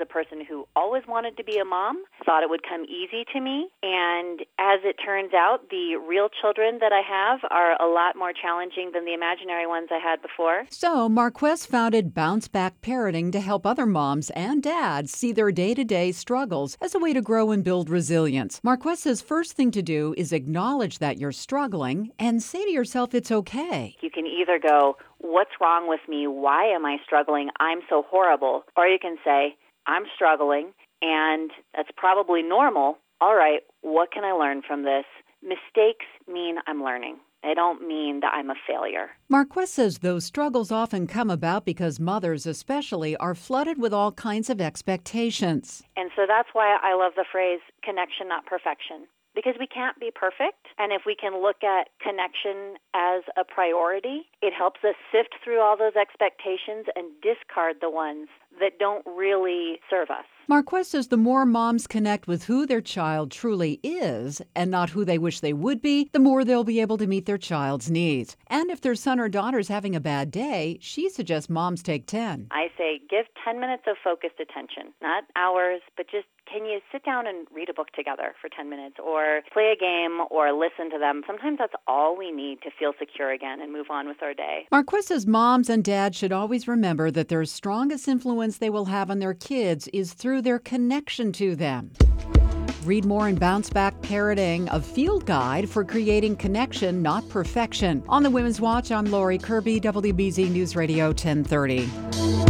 a person who always wanted to be a mom, thought it would come easy to me, and as it turns out, the real children that I have are a lot more challenging than the imaginary ones I had before. So, Marquez founded Bounce Back Parenting to help other moms and dads see their day to day struggles as a way to grow and build resilience. Marquez says first thing to do is acknowledge that you're struggling and say to yourself it's okay. You can either go, What's wrong with me? Why am I struggling? I'm so horrible. Or you can say, I'm struggling and that's probably normal. All right, what can I learn from this? Mistakes mean I'm learning. They don't mean that I'm a failure. Marquez says those struggles often come about because mothers, especially, are flooded with all kinds of expectations. And so that's why I love the phrase connection, not perfection. Because we can't be perfect. And if we can look at connection as a priority, it helps us sift through all those expectations and discard the ones that don't really serve us. Marquez says the more moms connect with who their child truly is and not who they wish they would be, the more they'll be able to meet their child's needs. And if their son or daughter's having a bad day, she suggests moms take 10. I say give 10 minutes of focused attention, not hours, but just can you sit down and read a book together for 10 minutes or play a game or listen to them? Sometimes that's all we need to feel secure again and move on with our day. Marquez says moms and dads should always remember that their strongest influence they will have on their kids is through their connection to them. Read more in Bounce Back Parenting, a field guide for creating connection, not perfection. On the Women's Watch, I'm Lori Kirby, WBZ News Radio 1030.